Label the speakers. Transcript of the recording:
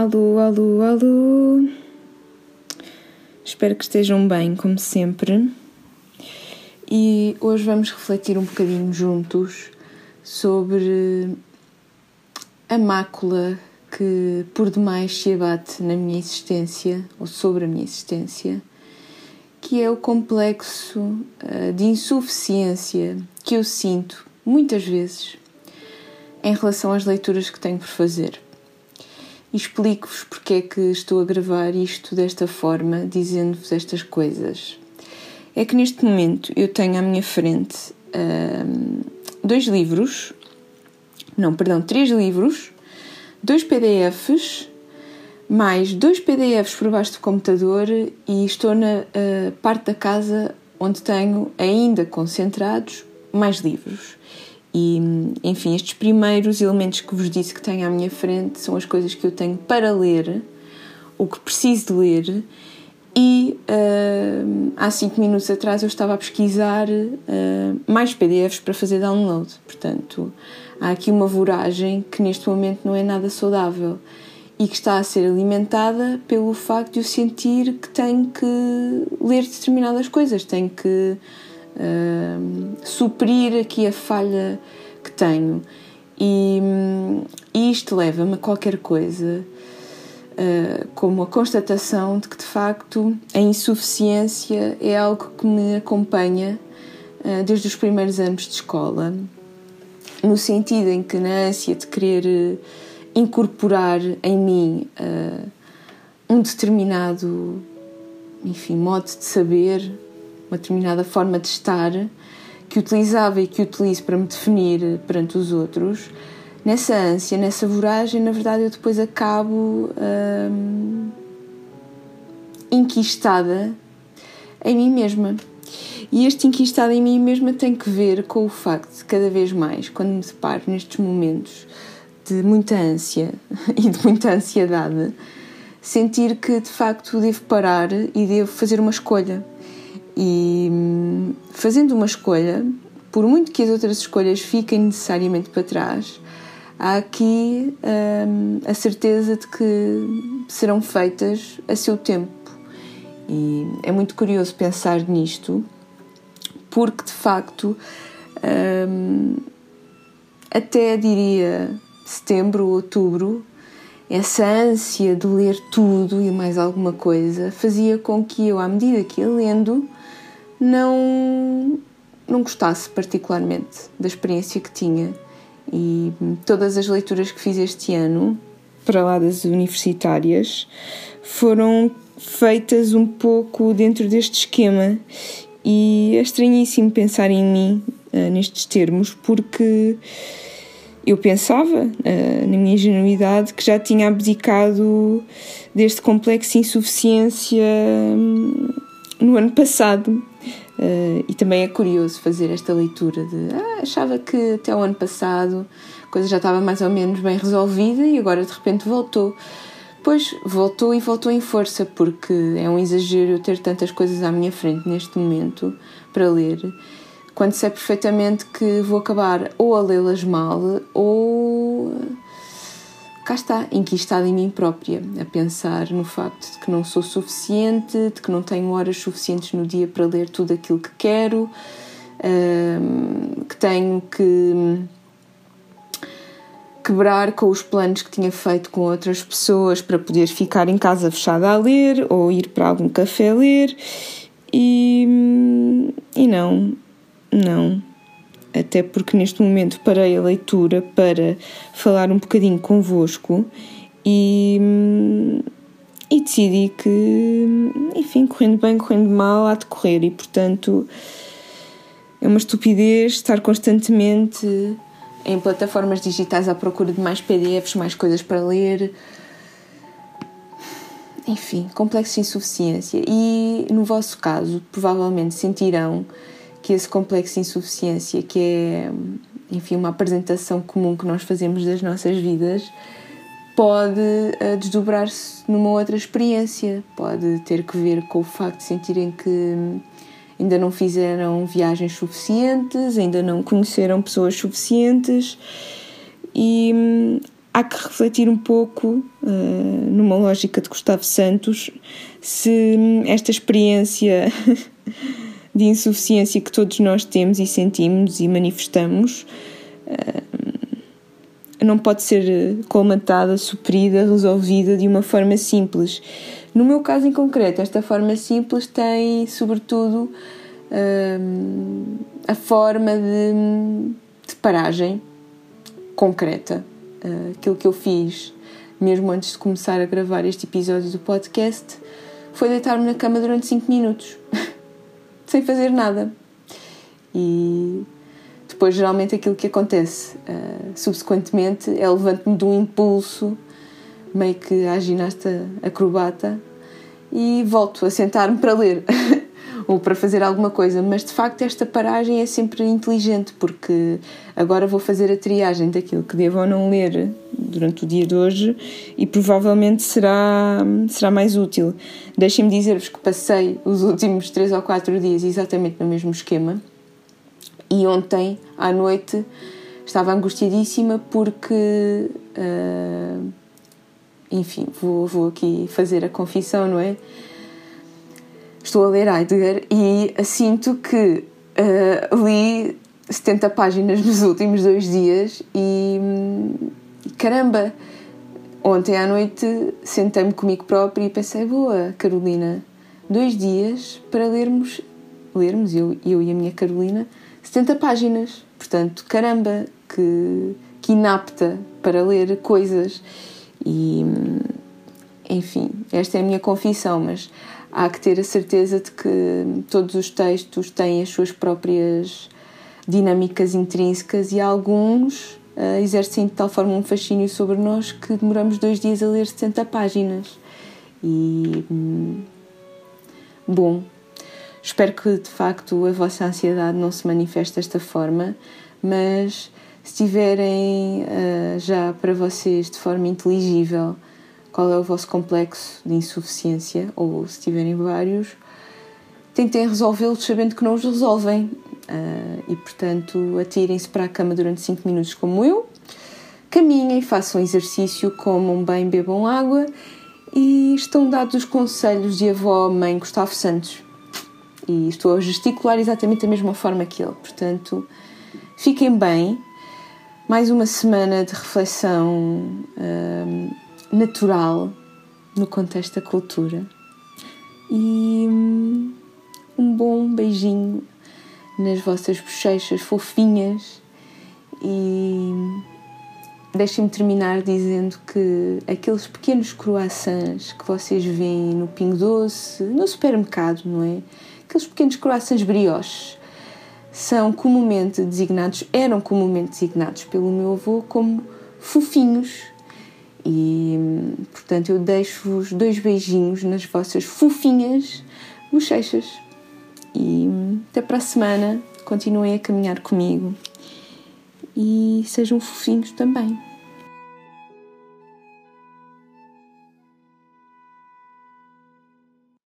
Speaker 1: Alô, alô, alô. Espero que estejam bem, como sempre. E hoje vamos refletir um bocadinho juntos sobre a mácula que por demais se abate na minha existência ou sobre a minha existência, que é o complexo eh, de insuficiência que eu sinto muitas vezes em relação às leituras que tenho por fazer. E explico-vos porque é que estou a gravar isto desta forma, dizendo-vos estas coisas. É que neste momento eu tenho à minha frente um, dois livros, não, perdão, três livros, dois PDFs, mais dois PDFs por baixo do computador e estou na uh, parte da casa onde tenho ainda concentrados mais livros. E, enfim, estes primeiros elementos que vos disse que tenho à minha frente são as coisas que eu tenho para ler, o que preciso de ler. E uh, há cinco minutos atrás eu estava a pesquisar uh, mais PDFs para fazer download. Portanto, há aqui uma voragem que neste momento não é nada saudável e que está a ser alimentada pelo facto de eu sentir que tenho que ler determinadas coisas, tenho que uh, suprir aqui a falha que tenho. E, e isto leva-me a qualquer coisa uh, como a constatação de que de facto a insuficiência é algo que me acompanha uh, desde os primeiros anos de escola, no sentido em que, na ânsia de querer incorporar em mim um determinado enfim, modo de saber, uma determinada forma de estar que utilizava e que utilizo para me definir perante os outros, nessa ânsia, nessa voragem, na verdade eu depois acabo hum, enquistada em mim mesma. E este enquistado em mim mesma tem que ver com o facto de cada vez mais, quando me deparo nestes momentos de muita ânsia e de muita ansiedade, sentir que de facto devo parar e devo fazer uma escolha e hum, fazendo uma escolha, por muito que as outras escolhas fiquem necessariamente para trás, há aqui hum, a certeza de que serão feitas a seu tempo. E é muito curioso pensar nisto, porque de facto, hum, até diria setembro, outubro, essa ânsia de ler tudo e mais alguma coisa fazia com que eu, à medida que ia lendo, não, não gostasse particularmente da experiência que tinha. E todas as leituras que fiz este ano, para lá das universitárias, foram feitas um pouco dentro deste esquema. E é estranhíssimo pensar em mim uh, nestes termos, porque eu pensava, uh, na minha ingenuidade, que já tinha abdicado deste complexo de insuficiência um, no ano passado. Uh, e também é curioso fazer esta leitura de ah, achava que até o ano passado a coisa já estava mais ou menos bem resolvida e agora de repente voltou. Pois voltou e voltou em força, porque é um exagero eu ter tantas coisas à minha frente neste momento para ler, quando sei perfeitamente que vou acabar ou a lê-las mal ou cá está, enquistada em mim própria, a pensar no facto de que não sou suficiente, de que não tenho horas suficientes no dia para ler tudo aquilo que quero, que tenho que quebrar com os planos que tinha feito com outras pessoas para poder ficar em casa fechada a ler ou ir para algum café ler e, e não, não até porque neste momento parei a leitura para falar um bocadinho convosco e, e decidi que, enfim, correndo bem, correndo mal, há de correr e, portanto, é uma estupidez estar constantemente em plataformas digitais à procura de mais PDFs, mais coisas para ler. Enfim, complexo de insuficiência. E no vosso caso, provavelmente sentirão que esse complexo de insuficiência, que é, enfim, uma apresentação comum que nós fazemos das nossas vidas, pode uh, desdobrar-se numa outra experiência, pode ter que ver com o facto de sentirem que ainda não fizeram viagens suficientes, ainda não conheceram pessoas suficientes e hum, há que refletir um pouco uh, uma lógica de Gustavo Santos, se esta experiência de insuficiência que todos nós temos e sentimos e manifestamos eh, não pode ser colmatada, suprida, resolvida de uma forma simples. No meu caso em concreto, esta forma simples tem, sobretudo, eh, a forma de, de paragem concreta. Eh, aquilo que eu fiz, mesmo antes de começar a gravar este episódio do podcast, foi deitar-me na cama durante 5 minutos. sem fazer nada. E depois, geralmente, aquilo que acontece uh, subsequentemente é levanto-me de um impulso, meio que à ginasta acrobata, e volto a sentar-me para ler ou para fazer alguma coisa. Mas de facto, esta paragem é sempre inteligente, porque agora vou fazer a triagem daquilo que devo ou não ler durante o dia de hoje e provavelmente será, será mais útil. Deixem-me dizer-vos que passei os últimos 3 ou 4 dias exatamente no mesmo esquema e ontem à noite estava angustiadíssima porque. Uh, enfim, vou, vou aqui fazer a confissão, não é? Estou a ler Heidegger e sinto que uh, li 70 páginas nos últimos dois dias e caramba, ontem à noite sentei-me comigo própria e pensei, boa, Carolina, dois dias para lermos, lermos, eu, eu e a minha Carolina, 70 páginas. Portanto, caramba, que, que inapta para ler coisas. E, enfim, esta é a minha confissão, mas há que ter a certeza de que todos os textos têm as suas próprias dinâmicas intrínsecas e alguns uh, exercem de tal forma um fascínio sobre nós que demoramos dois dias a ler 70 páginas. E. Hum, bom, espero que de facto a vossa ansiedade não se manifeste desta forma, mas se tiverem uh, já para vocês de forma inteligível qual é o vosso complexo de insuficiência, ou se tiverem vários, tentem resolvê-los sabendo que não os resolvem. Uh, e portanto, atirem-se para a cama durante 5 minutos, como eu, caminhem, façam exercício, comam bem, bebam água e estão dados os conselhos de avó, mãe Gustavo Santos. E estou a gesticular exatamente da mesma forma que ele. Portanto, fiquem bem. Mais uma semana de reflexão uh, natural no contexto da cultura. E hum, um bom beijinho nas vossas bochechas fofinhas e deixem-me terminar dizendo que aqueles pequenos croissants que vocês veem no Pingo Doce, no supermercado, não é? Aqueles pequenos croissants brioches são comumente designados, eram comumente designados pelo meu avô como fofinhos. E, portanto, eu deixo-vos dois beijinhos nas vossas fofinhas bochechas. E até para a semana. Continuem a caminhar comigo e sejam fofinhos também.